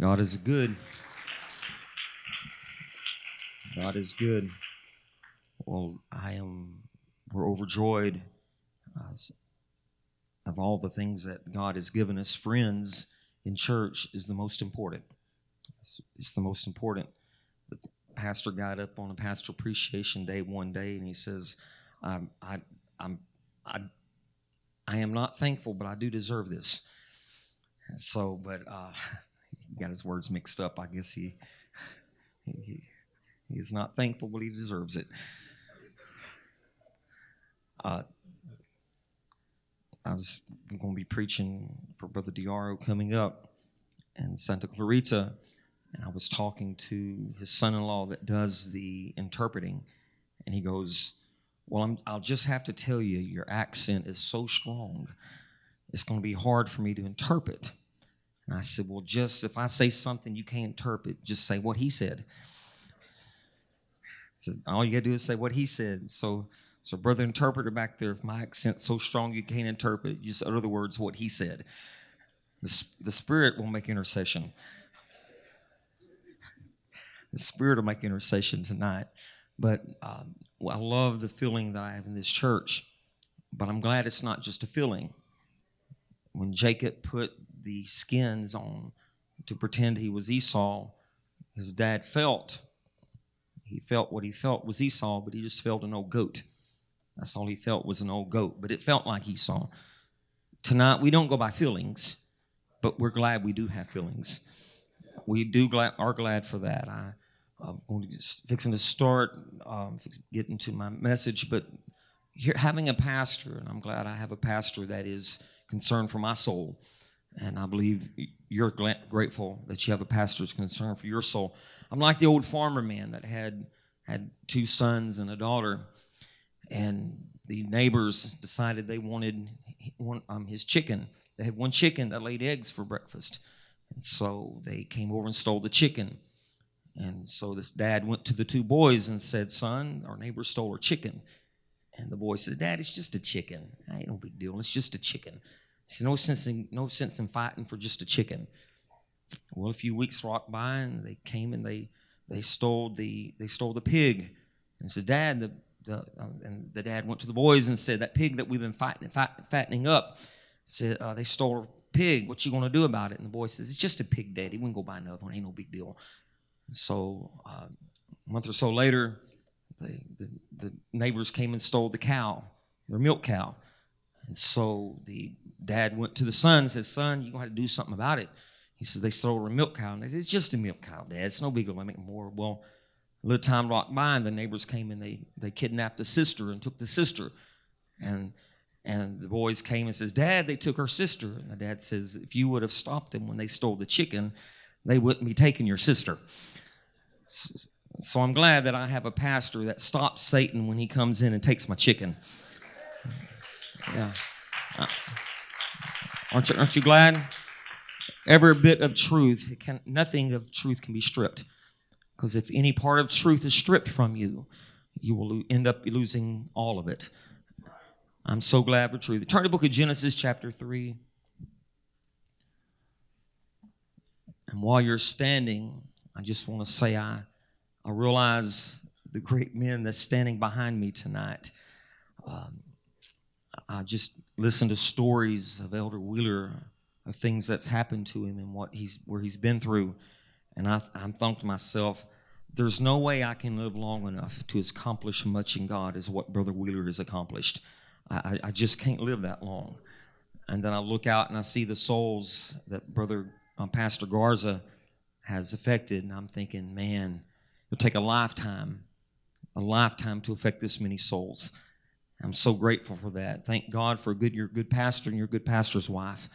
God is good. God is good. Well, I am, we're overjoyed uh, of all the things that God has given us. Friends in church is the most important. It's, it's the most important. The pastor got up on a pastor appreciation day one day and he says, I'm, I, I'm, I, I am not thankful, but I do deserve this. And so, but uh, got his words mixed up. I guess he, he, he is not thankful, but he deserves it. Uh, I was going to be preaching for Brother Diaro coming up in Santa Clarita, and I was talking to his son-in-law that does the interpreting, and he goes, "Well, i will just have to tell you, your accent is so strong, it's going to be hard for me to interpret." And I said, "Well, just if I say something you can't interpret, just say what he said." said, all you got to do is say what he said. So so, brother interpreter back there, if my accent's so strong you can't interpret, just utter the words what he said. The, the Spirit will make intercession. The Spirit will make intercession tonight. But um, I love the feeling that I have in this church. But I'm glad it's not just a feeling. When Jacob put the skins on to pretend he was Esau, his dad felt. He felt what he felt was Esau, but he just felt an old goat. That's all he felt was an old goat, but it felt like Esau. Tonight, we don't go by feelings, but we're glad we do have feelings. We do glad, are glad for that. I, am going to fixing to start um, getting to my message, but here, having a pastor, and I'm glad I have a pastor that is concerned for my soul, and I believe you're grateful that you have a pastor's concern for your soul. I'm like the old farmer man that had had two sons and a daughter and the neighbors decided they wanted one, um, his chicken. They had one chicken that laid eggs for breakfast, and so they came over and stole the chicken. And so this dad went to the two boys and said, "Son, our neighbor stole our chicken." And the boy said, "Dad, it's just a chicken. Ain't no big deal. It's just a chicken." Said, "No sense in no sense in fighting for just a chicken." Well, a few weeks rocked by, and they came and they they stole the they stole the pig. And said, "Dad, the the, uh, and the dad went to the boys and said, "That pig that we've been fighting, fight, fattening up, said uh, they stole a pig. What you to do about it?" And the boy says, "It's just a pig, Daddy. We can go buy another one. Ain't no big deal." And so uh, a month or so later, the, the, the neighbors came and stole the cow, their milk cow, and so the dad went to the son and said, "Son, you're going to have to do something about it." He says, "They stole a milk cow." And they said, "It's just a milk cow, Dad. It's no big deal. I make more." Well a little time rocked by, and the neighbors came and they they kidnapped the sister and took the sister, and and the boys came and says, "Dad, they took our sister." And the dad says, "If you would have stopped them when they stole the chicken, they wouldn't be taking your sister." So I'm glad that I have a pastor that stops Satan when he comes in and takes my chicken. Yeah. Uh, Aren't you, aren't you glad? Every bit of truth, can, nothing of truth can be stripped. Because if any part of truth is stripped from you, you will end up losing all of it. I'm so glad for truth. Turn to the book of Genesis, chapter 3. And while you're standing, I just want to say I, I realize the great men that's standing behind me tonight. Um, I just listened to stories of Elder Wheeler, of things that's happened to him and what he's where he's been through. And I, I to myself, there's no way I can live long enough to accomplish much in God as what Brother Wheeler has accomplished. I, I just can't live that long. And then I look out and I see the souls that Brother um, Pastor Garza has affected, and I'm thinking, man, it'll take a lifetime, a lifetime to affect this many souls. I'm so grateful for that. Thank God for good, your good pastor and your good pastor's wife.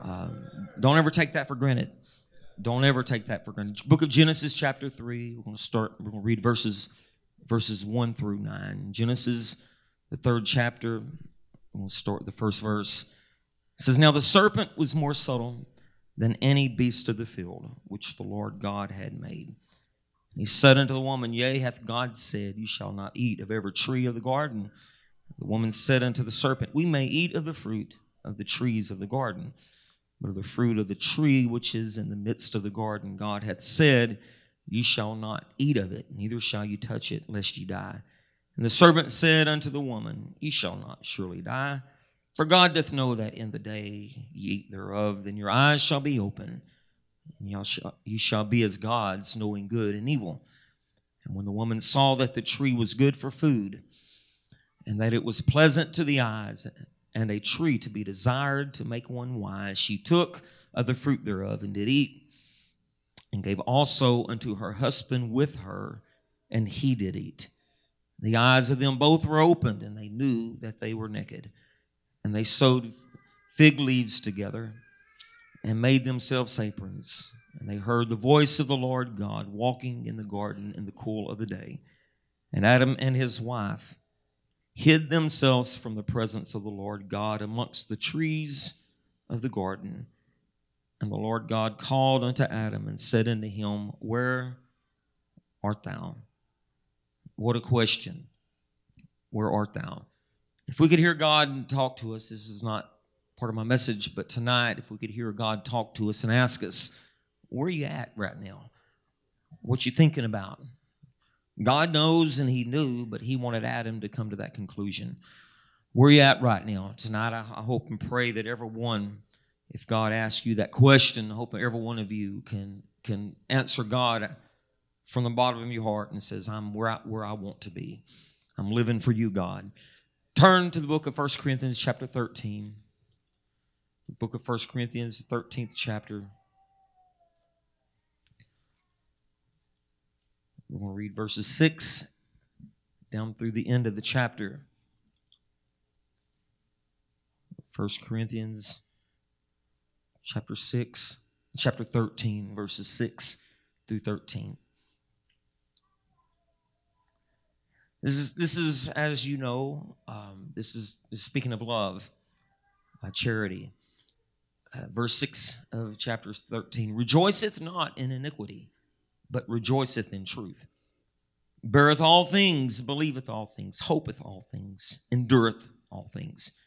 Uh, don't ever take that for granted. Don't ever take that for granted. Book of Genesis, chapter 3. We're going to start, we're going to read verses, verses 1 through 9. Genesis, the third chapter, we'll start the first verse. It says, Now the serpent was more subtle than any beast of the field which the Lord God had made. he said unto the woman, Yea, hath God said, You shall not eat of every tree of the garden. The woman said unto the serpent, We may eat of the fruit of the trees of the garden. but of the fruit of the tree which is in the midst of the garden, God hath said, Ye shall not eat of it, neither shall you touch it, lest ye die. And the serpent said unto the woman, Ye shall not surely die. For God doth know that in the day ye eat thereof, then your eyes shall be open, and ye shall, ye shall be as gods, knowing good and evil. And when the woman saw that the tree was good for food, and that it was pleasant to the eyes, and a tree to be desired to make one wise. She took of the fruit thereof and did eat, and gave also unto her husband with her, and he did eat. The eyes of them both were opened, and they knew that they were naked. And they sewed fig leaves together and made themselves aprons. And they heard the voice of the Lord God walking in the garden in the cool of the day. And Adam and his wife hid themselves from the presence of the Lord God amongst the trees of the garden. And the Lord God called unto Adam and said unto him, Where art thou? What a question. Where art thou? If we could hear God talk to us, this is not part of my message, but tonight, if we could hear God talk to us and ask us, Where are you at right now? What you thinking about? God knows and He knew, but He wanted Adam to come to that conclusion. Where are you at right now? Tonight, I, hope and pray that everyone, if God asks you that question, I hope every one of you can, can answer God from the bottom of your heart and says, I'm where I, where I want to be. I'm living for you, God. Turn to the book of 1 Corinthians, chapter 13. The book of 1 Corinthians, 13th chapter. We're going to read verses 6 down through the end of the chapter. 1 Corinthians chapter 6, chapter 13, verses 6 through 13. This is, this is as you know, um, this, is, this is speaking of love, uh, charity. Uh, verse 6 of chapter 13 Rejoiceth not in iniquity but rejoiceth in truth. Beareth all things, believeth all things, hopeth all things, endureth all things.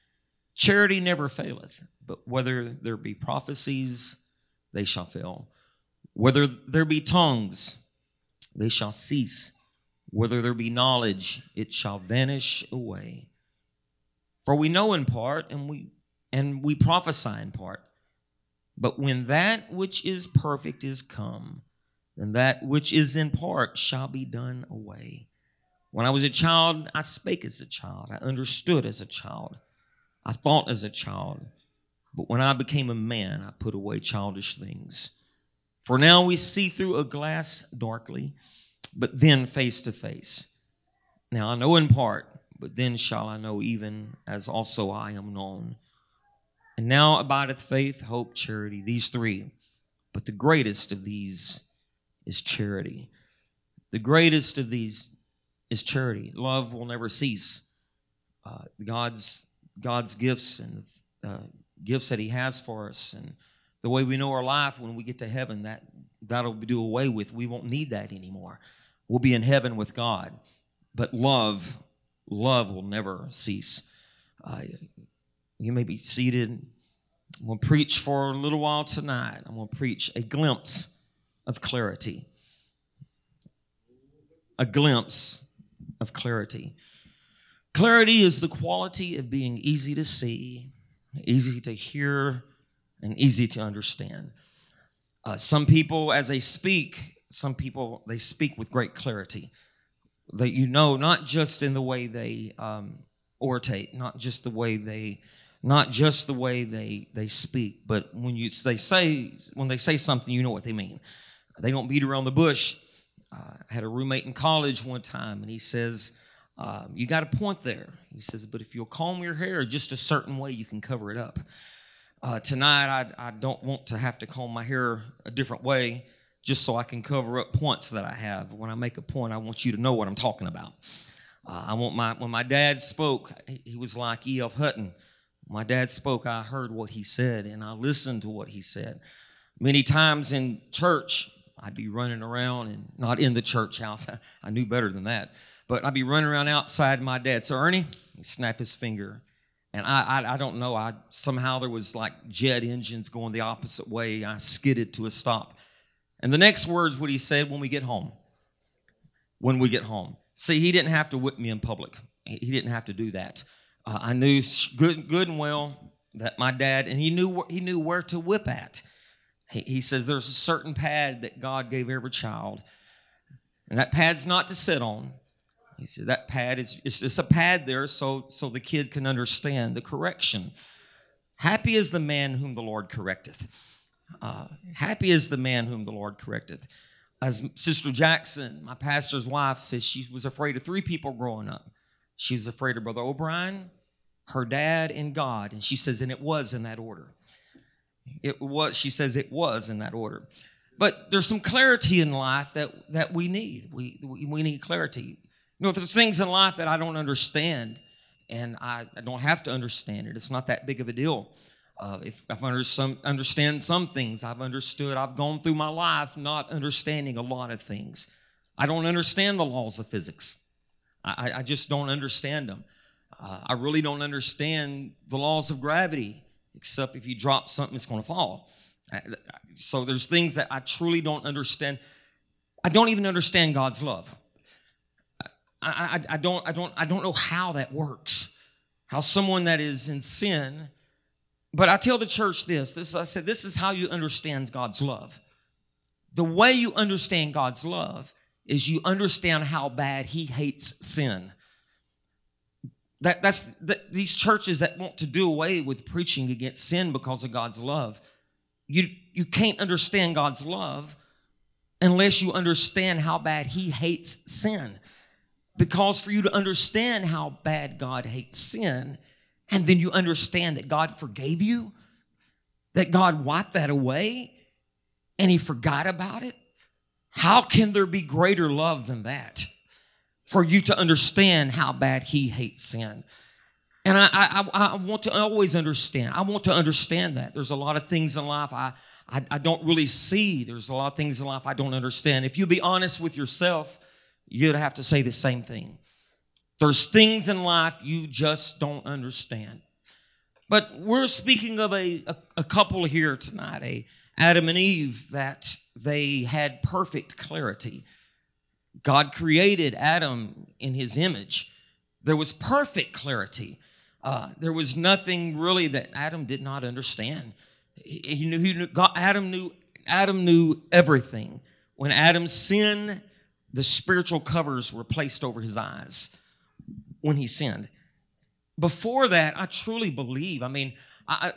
Charity never faileth, but whether there be prophecies, they shall fail. Whether there be tongues, they shall cease. Whether there be knowledge, it shall vanish away. For we know in part, and we and we prophesy in part. But when that which is perfect is come, then that which is in part shall be done away. When I was a child, I spake as a child. I understood as a child. I thought as a child. But when I became a man, I put away childish things. For now we see through a glass darkly, but then face to face. Now I know in part, but then shall I know even as also I am known. And now abideth faith, hope, charity, these three. But the greatest of these is charity. The greatest of these is charity. Love will never cease. Uh, God's God's gifts and uh, gifts that He has for us, and the way we know our life when we get to heaven, that that'll do away with. We won't need that anymore. We'll be in heaven with God. But love, love will never cease. Uh, you may be seated. I'm going to preach for a little while tonight. I'm going to preach a glimpse of clarity. A glimpse of clarity. Clarity is the quality of being easy to see, easy to hear, and easy to understand. Uh, some people, as they speak, some people they speak with great clarity. That you know, not just in the way they um, orate, not just the way they, not just the way they they speak, but when you they say when they say something, you know what they mean. They don't beat around the bush. Uh, I had a roommate in college one time, and he says, um, You got a point there. He says, But if you'll comb your hair just a certain way, you can cover it up. Uh, tonight, I, I don't want to have to comb my hair a different way just so I can cover up points that I have. When I make a point, I want you to know what I'm talking about. Uh, I want my when my dad spoke, he was like E.F. Hutton. My dad spoke, I heard what he said, and I listened to what he said. Many times in church, I'd be running around and not in the church house. I knew better than that. But I'd be running around outside my dad. So Ernie, he'd snap his finger and I, I, I don't know. I somehow there was like jet engines going the opposite way. I skidded to a stop. And the next words what he said when we get home. When we get home. See, he didn't have to whip me in public. He didn't have to do that. Uh, I knew good, good and well that my dad, and he knew he knew where to whip at. He, he says there's a certain pad that God gave every child, and that pad's not to sit on. He said that pad is it's, it's a pad there so so the kid can understand the correction. Happy is the man whom the Lord correcteth. Uh, happy is the man whom the Lord correcteth. As Sister Jackson, my pastor's wife, says she was afraid of three people growing up. She was afraid of Brother O'Brien, her dad, and God. And she says, and it was in that order. It was, she says, it was in that order. But there's some clarity in life that, that we need. We, we need clarity. You know, there's things in life that I don't understand, and I, I don't have to understand it. It's not that big of a deal. Uh, if I've under some, understand some things, I've understood. I've gone through my life not understanding a lot of things. I don't understand the laws of physics. I, I just don't understand them. Uh, I really don't understand the laws of gravity, except if you drop something, it's going to fall. So there's things that I truly don't understand. I don't even understand God's love. I, I, I, don't, I, don't, I don't know how that works. How someone that is in sin, but I tell the church this, this I said, this is how you understand God's love. The way you understand God's love is you understand how bad He hates sin. That, that's that, these churches that want to do away with preaching against sin because of God's love. You, you can't understand God's love unless you understand how bad He hates sin. Because for you to understand how bad God hates sin, and then you understand that God forgave you, that God wiped that away, and He forgot about it, how can there be greater love than that? For you to understand how bad He hates sin. And I, I, I want to always understand. I want to understand that. There's a lot of things in life I, I, I don't really see. There's a lot of things in life I don't understand. If you be honest with yourself, you'd have to say the same thing. There's things in life you just don't understand. But we're speaking of a, a, a, couple here tonight, a Adam and Eve, that they had perfect clarity. God created Adam in his image. There was perfect clarity. Uh, there was nothing really that Adam did not understand. He, he knew, he knew God, Adam knew Adam knew everything. When Adam sinned, the spiritual covers were placed over his eyes when he sinned. Before that, I truly believe, I mean,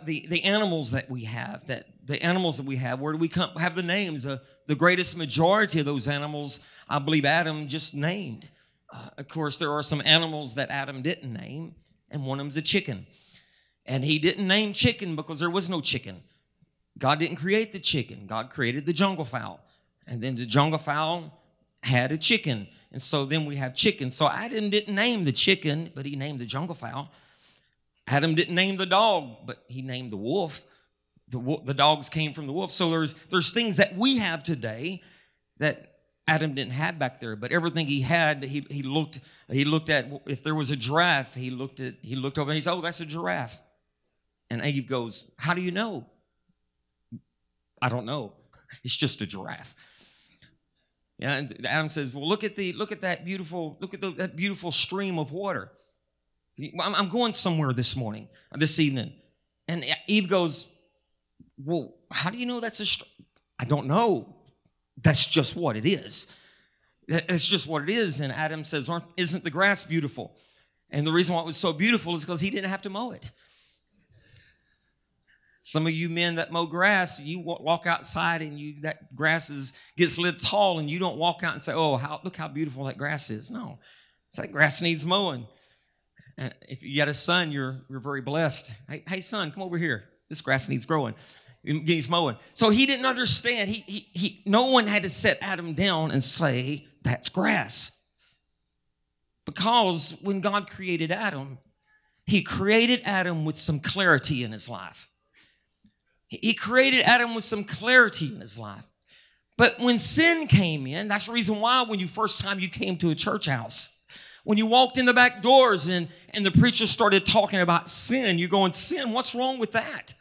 The, the animals that we have, that the animals that we have, where do we come, have the names? Uh, the greatest majority of those animals, I believe Adam just named. Uh, of course, there are some animals that Adam didn't name, and one of them's a chicken. And he didn't name chicken because there was no chicken. God didn't create the chicken. God created the jungle fowl. And then the jungle fowl had a chicken. And so then we have chicken. So Adam didn't name the chicken, but he named the jungle fowl. Adam didn't name the dog, but he named the wolf. The, the dogs came from the wolf. So there's, there's things that we have today that Adam didn't have back there, but everything he had, he, he looked he looked at if there was a giraffe, he looked at he looked over and he said, "Oh, that's a giraffe." And Eve goes, "How do you know?" I don't know. It's just a giraffe. Yeah, and Adam says, "Well, look at the look at that beautiful look at the, that beautiful stream of water." I'm going somewhere this morning, this evening, and Eve goes, "Well, how do you know that's a?" Str-? I don't know. That's just what it is. It's just what it is. And Adam says, "Isn't the grass beautiful?" And the reason why it was so beautiful is because he didn't have to mow it. Some of you men that mow grass, you walk outside and you that grass is gets a little tall, and you don't walk out and say, "Oh, how, look how beautiful that grass is." No, it's that grass needs mowing. If you got a son, you're you're very blessed. Hey, hey, son, come over here. This grass needs growing. He's mowing. So he didn't understand. He, he, he, no one had to set Adam down and say, "That's grass," because when God created Adam, He created Adam with some clarity in his life. He created Adam with some clarity in his life. But when sin came in, that's the reason why when you first time you came to a church house, When you walked in the back doors and, and the preacher started talking about sin, you're going, sin, what's wrong with that?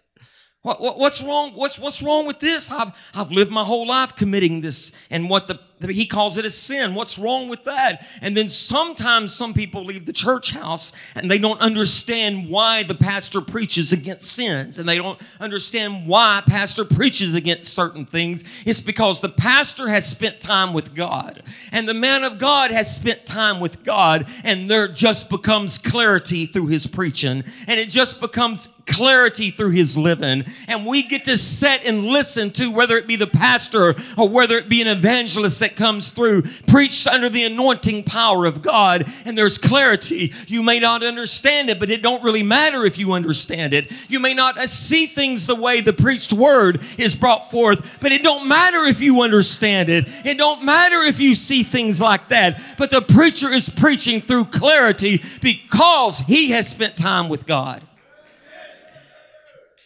What, what, what's wrong? What's, what's wrong with this? I've, I've lived my whole life committing this and what the he calls it a sin. What's wrong with that? And then sometimes some people leave the church house and they don't understand why the pastor preaches against sins and they don't understand why pastor preaches against certain things. It's because the pastor has spent time with God and the man of God has spent time with God and there just becomes clarity through his preaching and it just becomes clarity through his living. And we get to sit and listen to whether it be the pastor or whether it be an evangelist that comes through, preached under the anointing power of God, and there's clarity. You may not understand it, but it don't really matter if you understand it. You may not uh, see things the way the preached word is brought forth, but it don't matter if you understand it. It don't matter if you see things like that. But the preacher is preaching through clarity because he has spent time with God.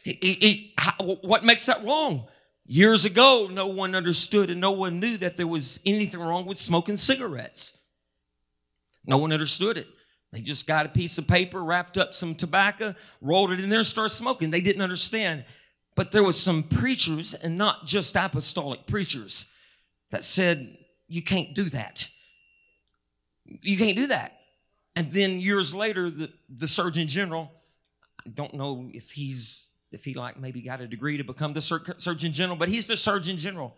He, he, he, what makes that wrong? Years ago, no one understood and no one knew that there was anything wrong with smoking cigarettes. No one understood it. They just got a piece of paper, wrapped up some tobacco, rolled it in there, and started smoking. They didn't understand. But there was some preachers, and not just apostolic preachers, that said, you can't do that. You can't do that. And then years later, the, the Surgeon General, I don't know if he's if he like maybe got a degree to become the surgeon general, but he's the surgeon general.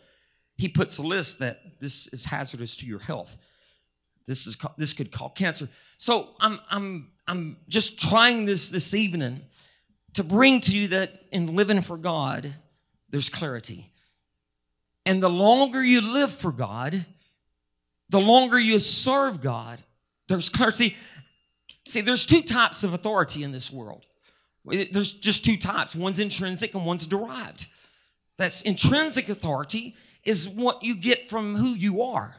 He puts a list that this is hazardous to your health. This is this could cause cancer. So I'm I'm I'm just trying this this evening to bring to you that in living for God, there's clarity. And the longer you live for God, the longer you serve God, there's clarity. See, there's two types of authority in this world. There's just two types one's intrinsic and one's derived. That's intrinsic authority is what you get from who you are.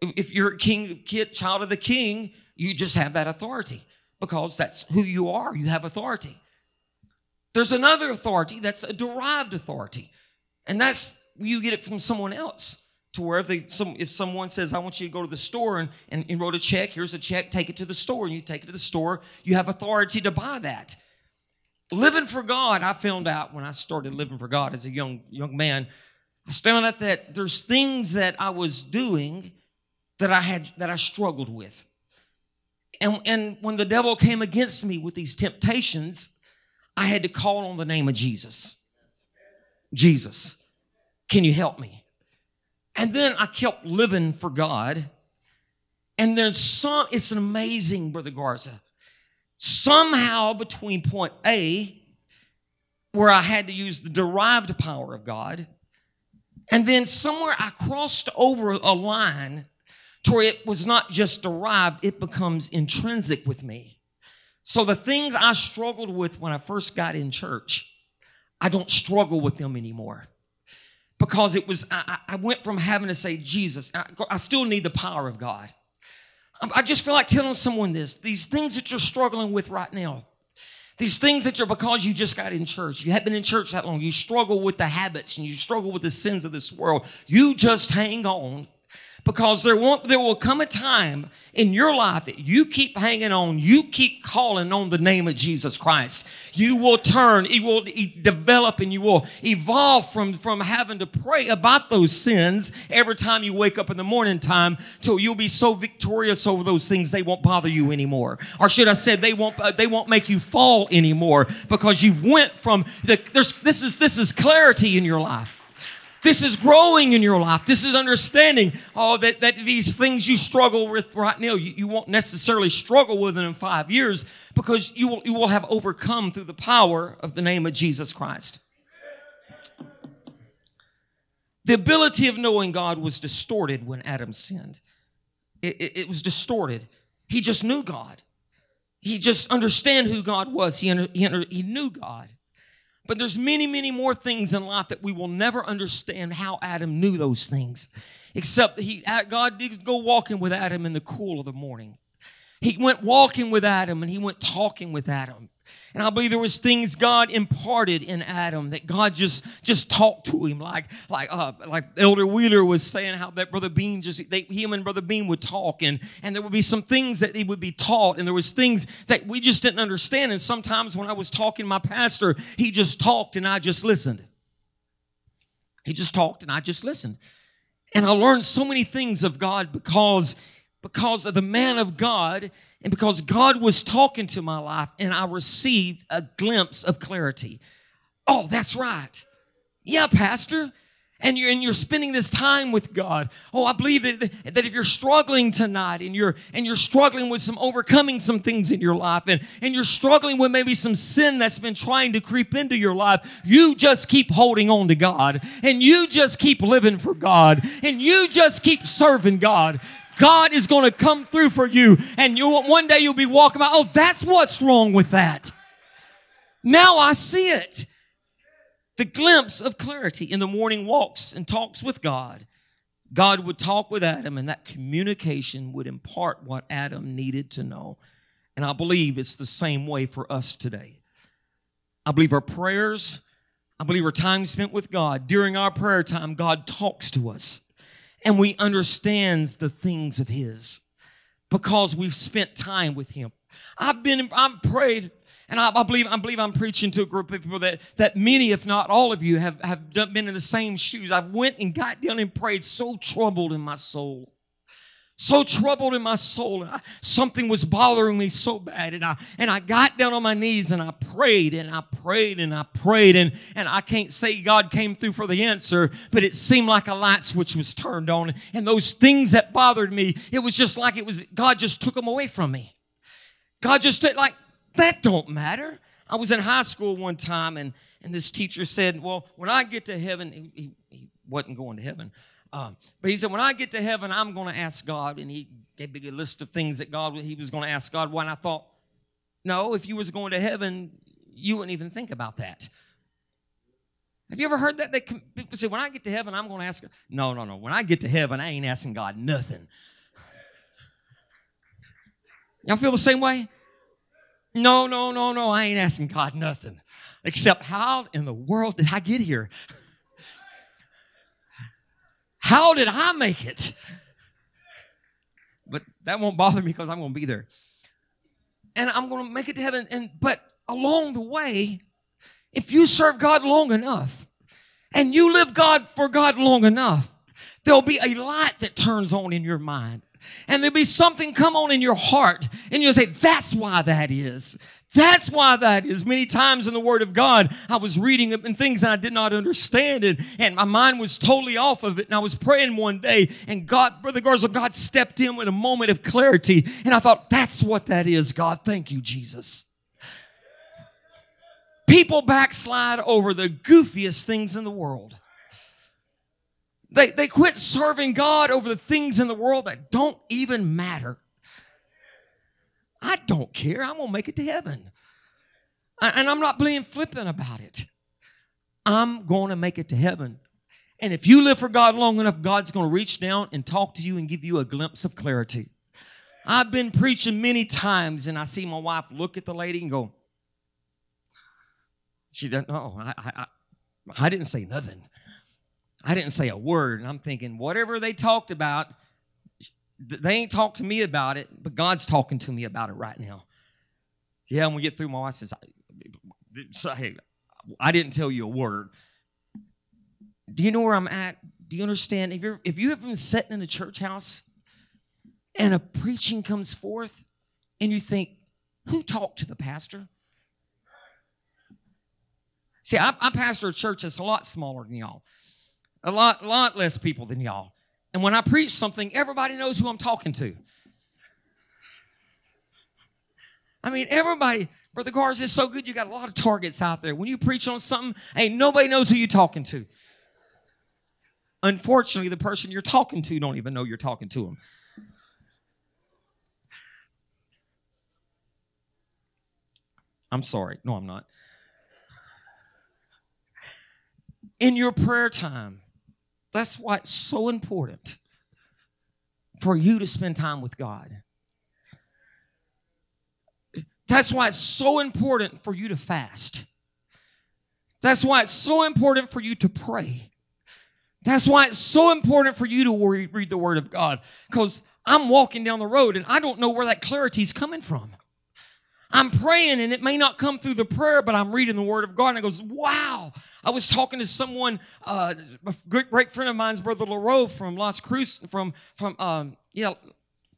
If you're a king, kid, child of the king, you just have that authority because that's who you are. You have authority. There's another authority that's a derived authority, and that's you get it from someone else. To where if, they, some, if someone says, I want you to go to the store and, and, and wrote a check, here's a check, take it to the store, and you take it to the store, you have authority to buy that living for God, I found out when I started living for God as a young young man, I found out that there's things that I was doing that I had that I struggled with. And, and when the devil came against me with these temptations, I had to call on the name of Jesus. Jesus, can you help me? And then I kept living for God. And there's some, it's amazing, Brother Garza somehow between point A, where I had to use the derived power of God, and then somewhere I crossed over a line to where it was not just derived, it becomes intrinsic with me. So the things I struggled with when I first got in church, I don't struggle with them anymore. Because it was, I, I went from having to say, Jesus, I, I still need the power of God. Um, I just feel like telling someone this. These things that you're struggling with right now, these things that you're because you just got in church, you haven't been in church that long, you struggle with the habits and you struggle with the sins of this world. You just hang on because there won't there will come a time in your life that you keep hanging on you keep calling on the name of jesus christ. You will turn it will develop and you will evolve from from having to pray about those sins every time you wake up in the morning time till you'll be so victorious over those things they won't bother you anymore. Or should i say they won't uh, they won't make you fall anymore because you've went from the, there's this is this is clarity in your life this is growing in your life. This is understanding oh, that, that these things you struggle with right now, you, you won't necessarily struggle with them in five years because you will, you will have overcome through the power of the name of Jesus Christ. The ability of knowing God was distorted when Adam sinned. It, it, it was distorted. He just knew God. He just understand who God was. He, under, he, under, he knew God. But there's many, many more things in life that we will never understand how Adam knew those things. Except that he, God did go walking with Adam in the cool of the morning. He went walking with Adam and he went talking with Adam. And I believe there was things God imparted in Adam that God just just talked to him, like like uh, like Elder Wheeler was saying how that Brother Bean just they, him and Brother Bean would talk, and and there would be some things that he would be taught, and there was things that we just didn't understand. And sometimes when I was talking my pastor, he just talked and I just listened. He just talked and I just listened, and I learned so many things of God because because of the man of God and because God was talking to my life and I received a glimpse of clarity. Oh, that's right. Yeah, Pastor. And you're, and you're spending this time with God. Oh, I believe that, that if you're struggling tonight and you're, and you're struggling with some overcoming some things in your life and, and you're struggling with maybe some sin that's been trying to creep into your life, you just keep holding on to God and you just keep living for God and you just keep serving God. God is going to come through for you. And you one day you'll be walking by, oh, that's what's wrong with that. Now I see it. The glimpse of clarity in the morning walks and talks with God. God would talk with Adam, and that communication would impart what Adam needed to know. And I believe it's the same way for us today. I believe our prayers, I believe our time spent with God, during our prayer time, God talks to us and we understands the things of his because we've spent time with him. I've been, I've prayed, and I, I, believe, I believe I'm preaching to a group of people that, that many, if not all of you, have, have been in the same shoes. I've went and got down and prayed so troubled in my soul so troubled in my soul. I, something was bothering me so bad. And I, and I got down on my knees and I prayed and I prayed and I prayed. And, and I can't say God came through for the answer, but it seemed like a light switch was turned on. And those things that bothered me, it was just like it was, God just took them away from me. God just did like, that don't matter. I was in high school one time and, and this teacher said, well, when I get to heaven, he, he, he wasn't going to heaven. Um, but he said, when I get to heaven, I'm going to ask God. And he gave me a list of things that God, he was going to ask God. When I thought, no, if you was going to heaven, you wouldn't even think about that. Have you ever heard that? They people say, when I get to heaven, I'm going to ask. God. No, no, no. When I get to heaven, I ain't asking God nothing. Y'all feel the same way? No, no, no, no. I ain't asking God nothing. Except how in the world did I get here? How did I make it? But that won't bother me because I'm going to be there. And I'm going to make it to heaven. And but along the way, if you serve God long enough and you live God for God long enough, there'll be a light that turns on in your mind. And there'll be something come on in your heart, and you'll say, That's why that is. That's why that is. Many times in the Word of God, I was reading and things and I did not understand, it, and my mind was totally off of it. And I was praying one day, and God, Brother Garza, God stepped in with a moment of clarity. And I thought, that's what that is, God. Thank you, Jesus. People backslide over the goofiest things in the world. They, they quit serving God over the things in the world that don't even matter. I don't care. I'm going to make it to heaven. And I'm not being flippant about it. I'm going to make it to heaven. And if you live for God long enough, God's going to reach down and talk to you and give you a glimpse of clarity. I've been preaching many times and I see my wife look at the lady and go, she doesn't know. I, I, I didn't say nothing. I didn't say a word. And I'm thinking, whatever they talked about, they ain't talked to me about it, but God's talking to me about it right now. Yeah, when we get through, my wife says, hey, I didn't tell you a word. Do you know where I'm at? Do you understand? If, you're, if you have been sitting in a church house and a preaching comes forth and you think, who talked to the pastor? See, I, I pastor a church that's a lot smaller than y'all, a lot, lot less people than y'all. And when I preach something, everybody knows who I'm talking to. I mean, everybody, Brother Garza is so good, you got a lot of targets out there. When you preach on something, ain't nobody knows who you're talking to. Unfortunately, the person you're talking to don't even know you're talking to them. I'm sorry. No, I'm not. In your prayer time, that's why it's so important for you to spend time with God. That's why it's so important for you to fast. That's why it's so important for you to pray. That's why it's so important for you to read the Word of God. Because I'm walking down the road and I don't know where that clarity is coming from. I'm praying and it may not come through the prayer, but I'm reading the Word of God and it goes, wow. I was talking to someone, uh, a great, friend of mine's brother LaRoe from Las Cruces, from, from, um, yeah,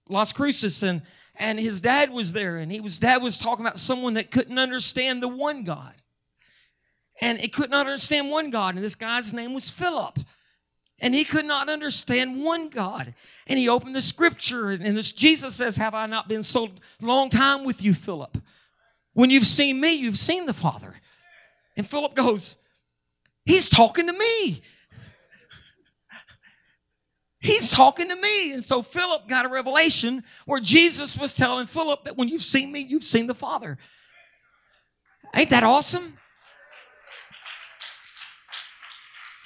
Las Cruces and, and his dad was there and he was, dad was talking about someone that couldn't understand the one God. And it could not understand one God. And this guy's name was Philip. And he could not understand one God. And he opened the scripture and this Jesus says, Have I not been so long time with you, Philip? When you've seen me, you've seen the Father. And Philip goes, He's talking to me. He's talking to me. And so Philip got a revelation where Jesus was telling Philip that when you've seen me, you've seen the Father. Ain't that awesome?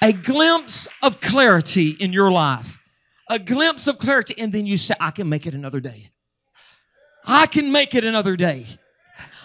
A glimpse of clarity in your life. A glimpse of clarity. And then you say, I can make it another day. I can make it another day.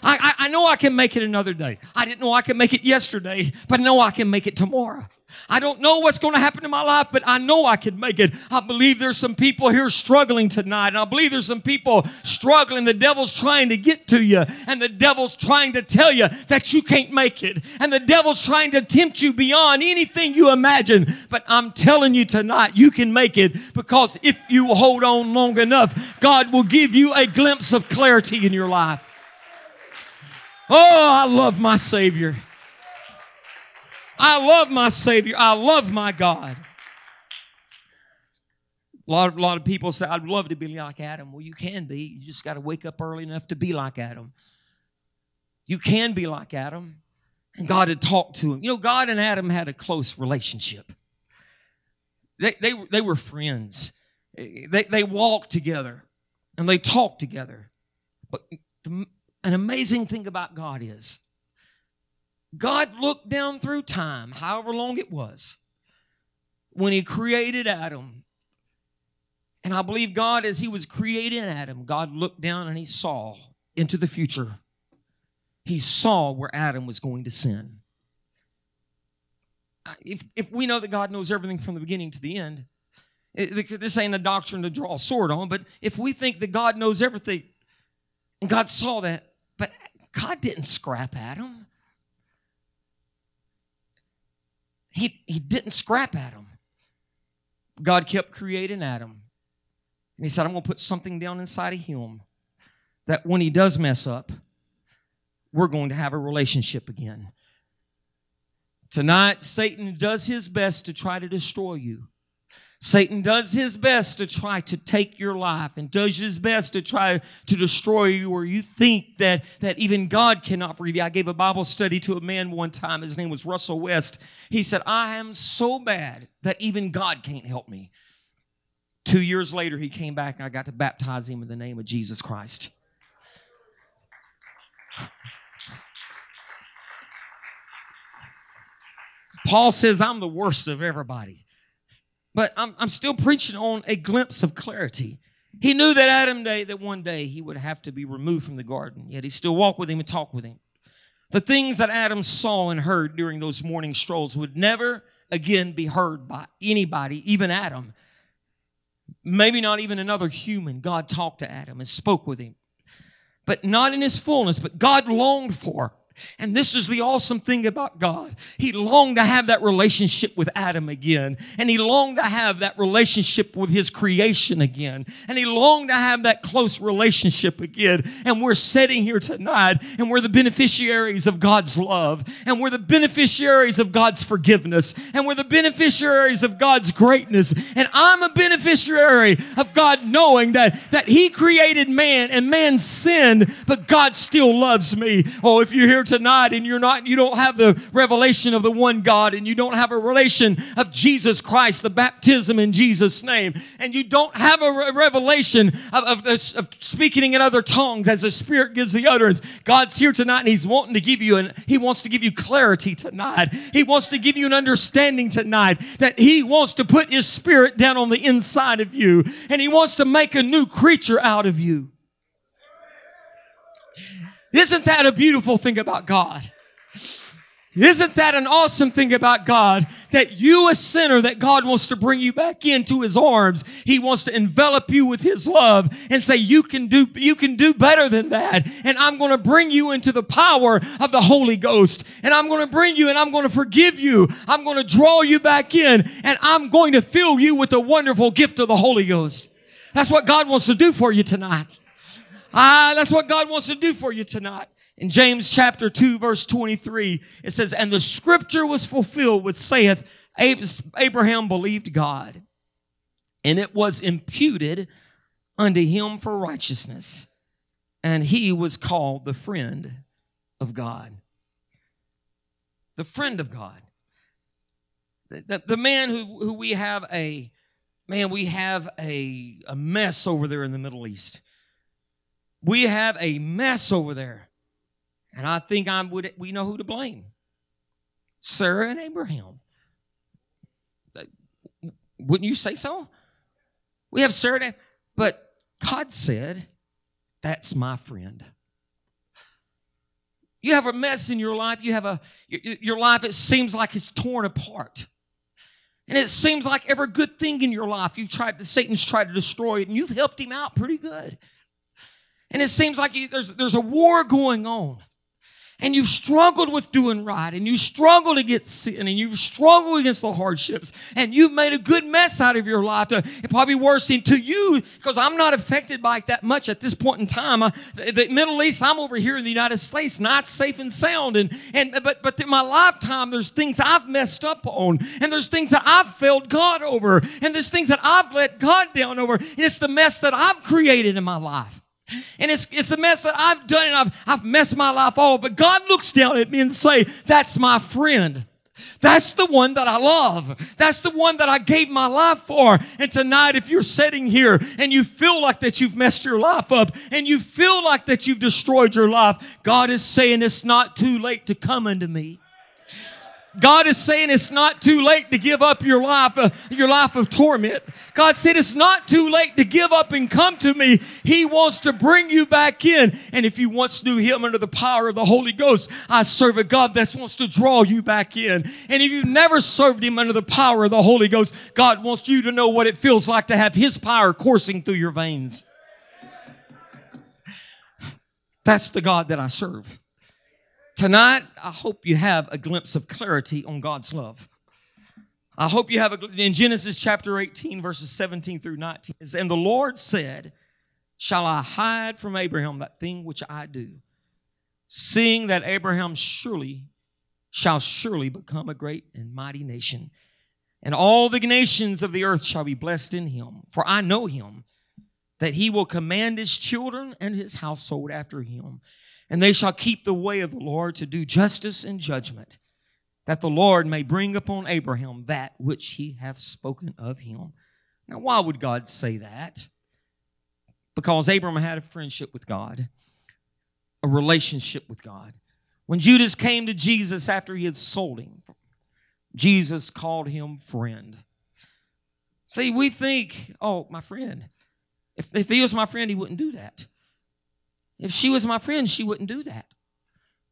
I, I, I know I can make it another day. I didn't know I could make it yesterday, but I know I can make it tomorrow. I don't know what's going to happen in my life, but I know I can make it. I believe there's some people here struggling tonight, and I believe there's some people struggling. The devil's trying to get to you, and the devil's trying to tell you that you can't make it, and the devil's trying to tempt you beyond anything you imagine. But I'm telling you tonight, you can make it because if you hold on long enough, God will give you a glimpse of clarity in your life. Oh, I love my Savior. I love my Savior. I love my God. A lot, a lot of people say, I'd love to be like Adam. Well, you can be. You just got to wake up early enough to be like Adam. You can be like Adam. And God had talked to him. You know, God and Adam had a close relationship. They, they, they were friends. They, they walked together and they talked together. But the, an amazing thing about God is God looked down through time, however long it was, when He created Adam. And I believe God, as He was creating Adam, God looked down and He saw into the future. He saw where Adam was going to sin. If, if we know that God knows everything from the beginning to the end, this ain't a doctrine to draw a sword on, but if we think that God knows everything, and God saw that, but God didn't scrap Adam. He, he didn't scrap Adam. God kept creating Adam. And he said, I'm going to put something down inside of him that when he does mess up, we're going to have a relationship again. Tonight, Satan does his best to try to destroy you. Satan does his best to try to take your life and does his best to try to destroy you or you think that, that even God cannot forgive you. I gave a Bible study to a man one time. His name was Russell West. He said, I am so bad that even God can't help me. Two years later, he came back and I got to baptize him in the name of Jesus Christ. Paul says, I'm the worst of everybody. But I'm, I'm still preaching on a glimpse of clarity. He knew that Adam day, that one day he would have to be removed from the garden, yet he still walked with him and talked with him. The things that Adam saw and heard during those morning strolls would never again be heard by anybody, even Adam. Maybe not even another human. God talked to Adam and spoke with him, but not in his fullness, but God longed for and this is the awesome thing about God. He longed to have that relationship with Adam again. And he longed to have that relationship with his creation again. And he longed to have that close relationship again. And we're sitting here tonight and we're the beneficiaries of God's love. And we're the beneficiaries of God's forgiveness. And we're the beneficiaries of God's greatness. And I'm a beneficiary of God knowing that, that he created man and man sinned, but God still loves me. Oh, if you're here here tonight and you're not, you don't have the revelation of the one God and you don't have a relation of Jesus Christ, the baptism in Jesus' name, and you don't have a revelation of, of, of speaking in other tongues as the Spirit gives the utterance, God's here tonight and He's wanting to give you and He wants to give you clarity tonight. He wants to give you an understanding tonight that He wants to put His Spirit down on the inside of you and He wants to make a new creature out of you. Isn't that a beautiful thing about God? Isn't that an awesome thing about God? That you, a sinner, that God wants to bring you back into His arms. He wants to envelop you with His love and say, you can do, you can do better than that. And I'm going to bring you into the power of the Holy Ghost. And I'm going to bring you and I'm going to forgive you. I'm going to draw you back in and I'm going to fill you with the wonderful gift of the Holy Ghost. That's what God wants to do for you tonight. Ah, that's what God wants to do for you tonight. In James chapter 2 verse 23, it says, And the scripture was fulfilled which saith, Abraham believed God, and it was imputed unto him for righteousness, and he was called the friend of God. The friend of God. The, the, the man who, who we have a, man, we have a, a mess over there in the Middle East. We have a mess over there. And I think I would we know who to blame. Sarah and Abraham. Wouldn't you say so? We have Sarah, and, but God said, "That's my friend." You have a mess in your life. You have a your life. It seems like it's torn apart, and it seems like every good thing in your life you've tried. Satan's tried to destroy it, and you've helped him out pretty good. And it seems like you, there's there's a war going on and you've struggled with doing right and you struggled against sin and you've struggled against the hardships and you've made a good mess out of your life to, it probably worse to you because I'm not affected by it that much at this point in time. Uh, the, the, Middle East, I'm over here in the United States, not safe and sound. And, and, but, but in my lifetime, there's things I've messed up on and there's things that I've failed God over and there's things that I've let God down over. And it's the mess that I've created in my life. And it's, it's a mess that I've done and I've, I've messed my life all up. But God looks down at me and say, that's my friend. That's the one that I love. That's the one that I gave my life for. And tonight, if you're sitting here and you feel like that you've messed your life up and you feel like that you've destroyed your life, God is saying it's not too late to come unto me. God is saying it's not too late to give up your life, uh, your life of torment. God said it's not too late to give up and come to me. He wants to bring you back in. And if you once knew Him under the power of the Holy Ghost, I serve a God that wants to draw you back in. And if you've never served Him under the power of the Holy Ghost, God wants you to know what it feels like to have His power coursing through your veins. That's the God that I serve. Tonight, I hope you have a glimpse of clarity on God's love. I hope you have a, in Genesis chapter 18, verses 17 through 19. Says, And the Lord said, Shall I hide from Abraham that thing which I do? Seeing that Abraham surely shall surely become a great and mighty nation, and all the nations of the earth shall be blessed in him. For I know him, that he will command his children and his household after him and they shall keep the way of the Lord to do justice and judgment, that the Lord may bring upon Abraham that which he hath spoken of him. Now, why would God say that? Because Abraham had a friendship with God, a relationship with God. When Judas came to Jesus after he had sold him, Jesus called him friend. See, we think, oh, my friend. If, if he was my friend, he wouldn't do that. If she was my friend, she wouldn't do that.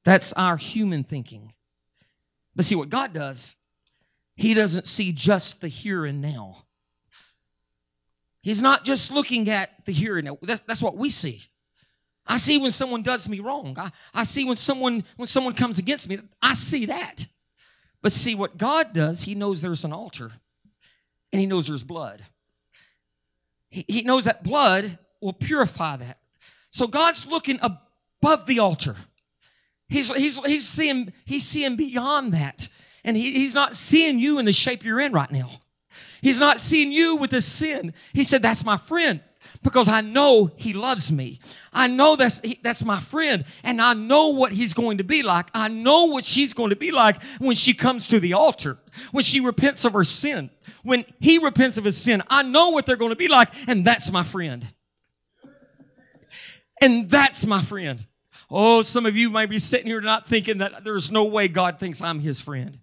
That's our human thinking. But see what God does, He doesn't see just the here and now. He's not just looking at the here and now. That's, that's what we see. I see when someone does me wrong. I, I see when someone when someone comes against me. I see that. But see what God does, He knows there's an altar and He knows there's blood. He, he knows that blood will purify that. So God's looking above the altar. He's, he's, he's, seeing, he's seeing beyond that. And he, he's not seeing you in the shape you're in right now. He's not seeing you with the sin. He said, That's my friend because I know he loves me. I know that's, that's my friend and I know what he's going to be like. I know what she's going to be like when she comes to the altar, when she repents of her sin, when he repents of his sin. I know what they're going to be like and that's my friend. And that's my friend. Oh, some of you may be sitting here not thinking that there's no way God thinks I'm his friend.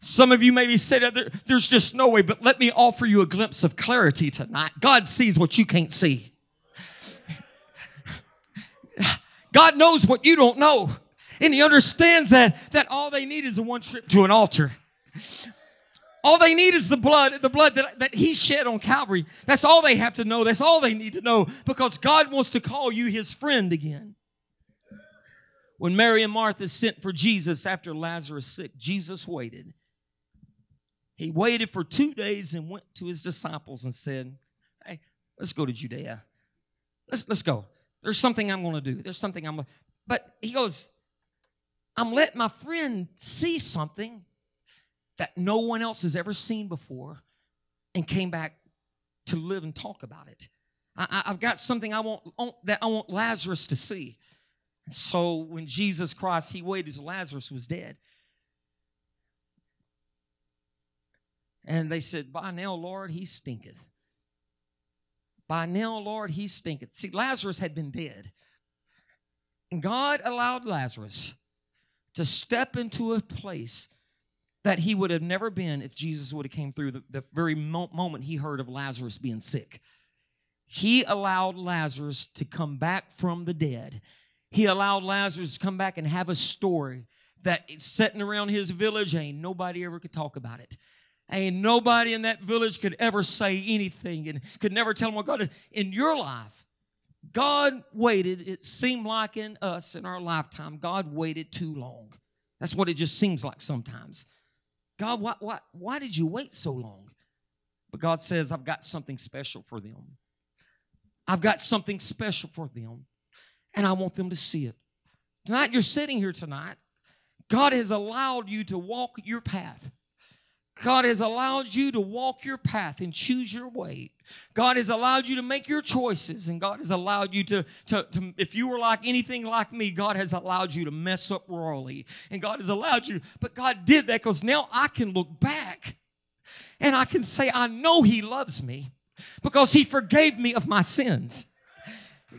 Some of you may be sitting there, there's just no way, but let me offer you a glimpse of clarity tonight. God sees what you can't see. God knows what you don't know. And he understands that, that all they need is a one trip to an altar. All they need is the blood, the blood that, that he shed on Calvary. That's all they have to know. That's all they need to know because God wants to call you his friend again. When Mary and Martha sent for Jesus after Lazarus sick, Jesus waited. He waited for two days and went to his disciples and said, Hey, let's go to Judea. Let's, let's go. There's something I'm going to do. There's something I'm going to. But he goes, I'm letting my friend see something that no one else has ever seen before and came back to live and talk about it. I, have got something I want that I want Lazarus to see. So when Jesus Christ, he waited as Lazarus was dead. And they said, By now, Lord, he stinketh. By now, Lord, he stinketh. See, Lazarus had been dead. And God allowed Lazarus to step into a place that he would have never been if Jesus would have came through the, the very mo- moment he heard of Lazarus being sick. He allowed Lazarus to come back from the dead. He allowed Lazarus to come back and have a story that sitting around his village ain't nobody ever could talk about it. Ain't nobody in that village could ever say anything and could never tell him what God did. In your life, God waited, it seemed like in us in our lifetime, God waited too long. That's what it just seems like sometimes. God, why, why, why did you wait so long? But God says, I've got something special for them. I've got something special for them, and I want them to see it. Tonight, you're sitting here tonight. God has allowed you to walk your path. God has allowed you to walk your path and choose your way. God has allowed you to make your choices, and God has allowed you to, to, to, if you were like anything like me, God has allowed you to mess up royally. And God has allowed you, but God did that because now I can look back and I can say, I know He loves me because He forgave me of my sins.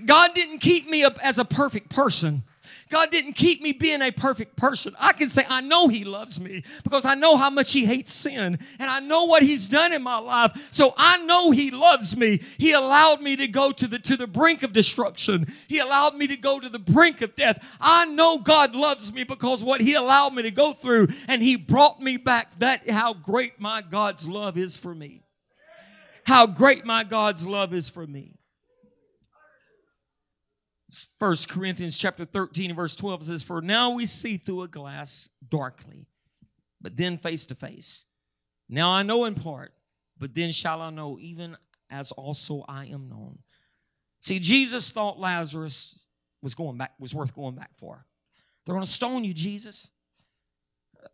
God didn't keep me up as a perfect person. God didn't keep me being a perfect person. I can say, I know He loves me because I know how much He hates sin and I know what He's done in my life. So I know He loves me. He allowed me to go to the, to the brink of destruction. He allowed me to go to the brink of death. I know God loves me because what He allowed me to go through and He brought me back. That how great my God's love is for me. How great my God's love is for me. First Corinthians chapter 13 verse 12 says, For now we see through a glass darkly, but then face to face. Now I know in part, but then shall I know, even as also I am known. See, Jesus thought Lazarus was going back, was worth going back for. They're going to stone you, Jesus.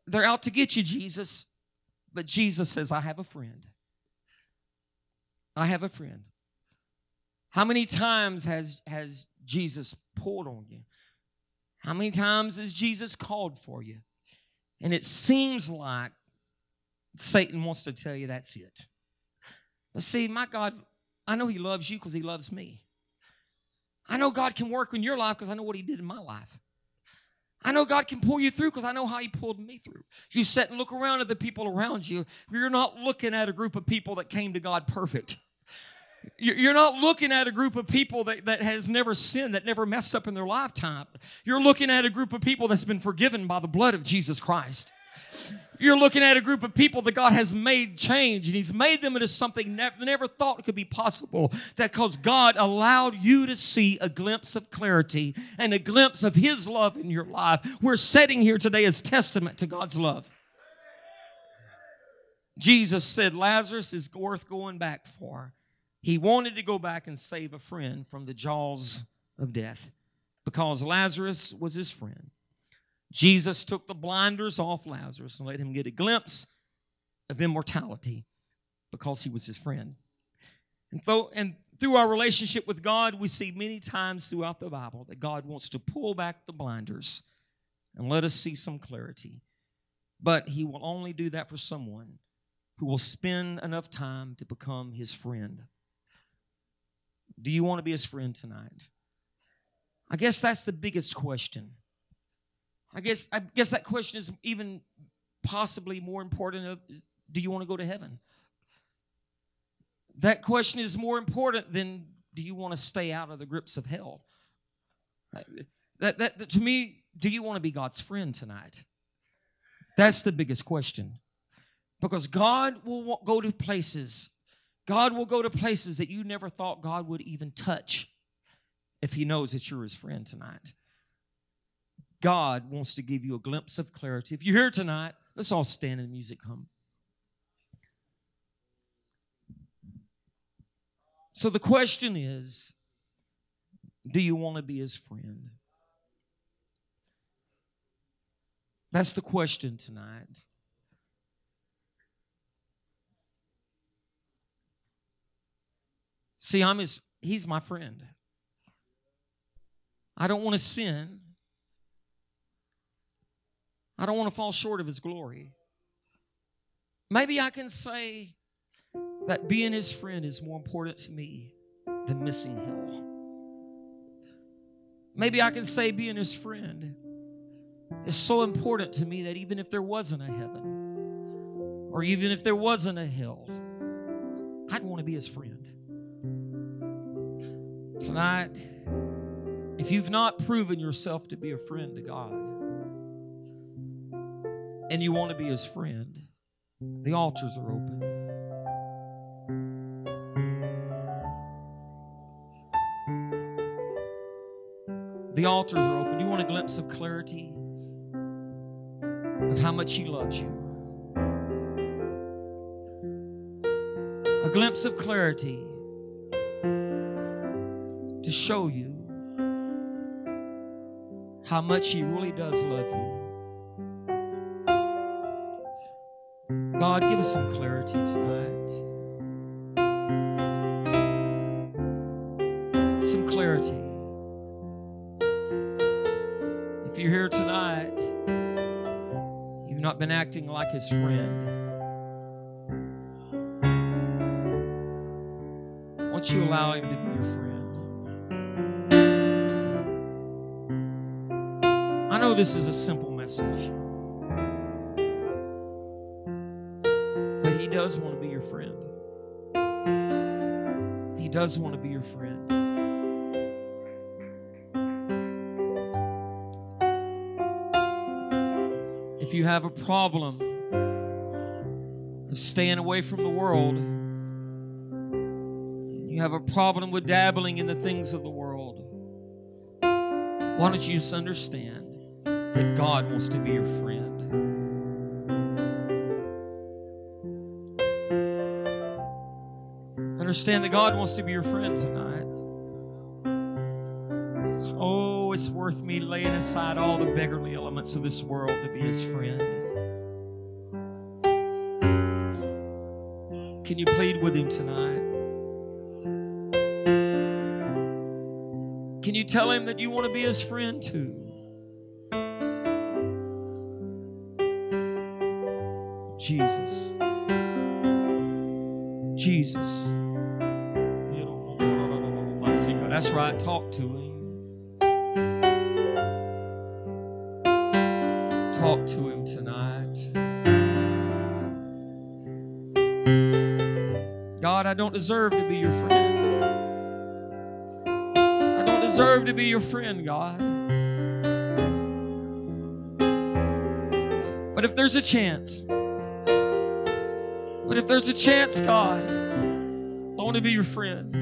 They're out to get you, Jesus. But Jesus says, I have a friend. I have a friend. How many times has, has Jesus pulled on you? How many times has Jesus called for you? And it seems like Satan wants to tell you that's it. But see, my God, I know He loves you because He loves me. I know God can work in your life because I know what He did in my life. I know God can pull you through because I know how He pulled me through. You sit and look around at the people around you. You're not looking at a group of people that came to God perfect. You're not looking at a group of people that, that has never sinned, that never messed up in their lifetime. You're looking at a group of people that's been forgiven by the blood of Jesus Christ. You're looking at a group of people that God has made change and He's made them into something never, never thought could be possible. That because God allowed you to see a glimpse of clarity and a glimpse of His love in your life. We're sitting here today as testament to God's love. Jesus said, Lazarus is worth going back for. He wanted to go back and save a friend from the jaws of death because Lazarus was his friend. Jesus took the blinders off Lazarus and let him get a glimpse of immortality because he was his friend. And, th- and through our relationship with God, we see many times throughout the Bible that God wants to pull back the blinders and let us see some clarity. But he will only do that for someone who will spend enough time to become his friend. Do you want to be his friend tonight? I guess that's the biggest question. I guess I guess that question is even possibly more important of is, do you want to go to heaven? That question is more important than do you want to stay out of the grips of hell? That, that, that to me, do you want to be God's friend tonight? That's the biggest question. Because God will go to places, God will go to places that you never thought God would even touch if He knows that you're His friend tonight. God wants to give you a glimpse of clarity. If you're here tonight, let's all stand and the music come. So the question is do you want to be his friend? That's the question tonight. See, I'm his, he's my friend. I don't want to sin. I don't want to fall short of his glory. Maybe I can say that being his friend is more important to me than missing hell. Maybe I can say being his friend is so important to me that even if there wasn't a heaven or even if there wasn't a hell, I'd want to be his friend. Tonight, if you've not proven yourself to be a friend to God and you want to be his friend, the altars are open. The altars are open. You want a glimpse of clarity of how much He loves you? A glimpse of clarity to show you how much He really does love you. God, give us some clarity tonight. Some clarity. If you're here tonight, you've not been acting like his friend. Won't you allow him to be your friend? Know this is a simple message, but he does want to be your friend. He does want to be your friend. if you have a problem of staying away from the world, you have a problem with dabbling in the things of the world, why don't you just understand that God wants to be your friend? Understand that God wants to be your friend tonight. Oh, it's worth me laying aside all the beggarly elements of this world to be his friend. Can you plead with him tonight? Can you tell him that you want to be his friend too? Jesus. Jesus. That's right, talk to him. talk to him tonight. God, I don't deserve to be your friend. I don't deserve to be your friend, God. But if there's a chance, but if there's a chance, God, I want to be your friend.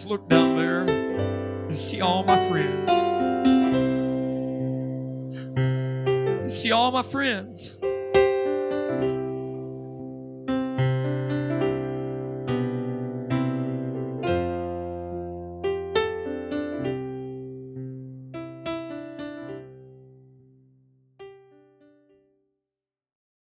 Angels, look down there and see all my friends. See all my friends.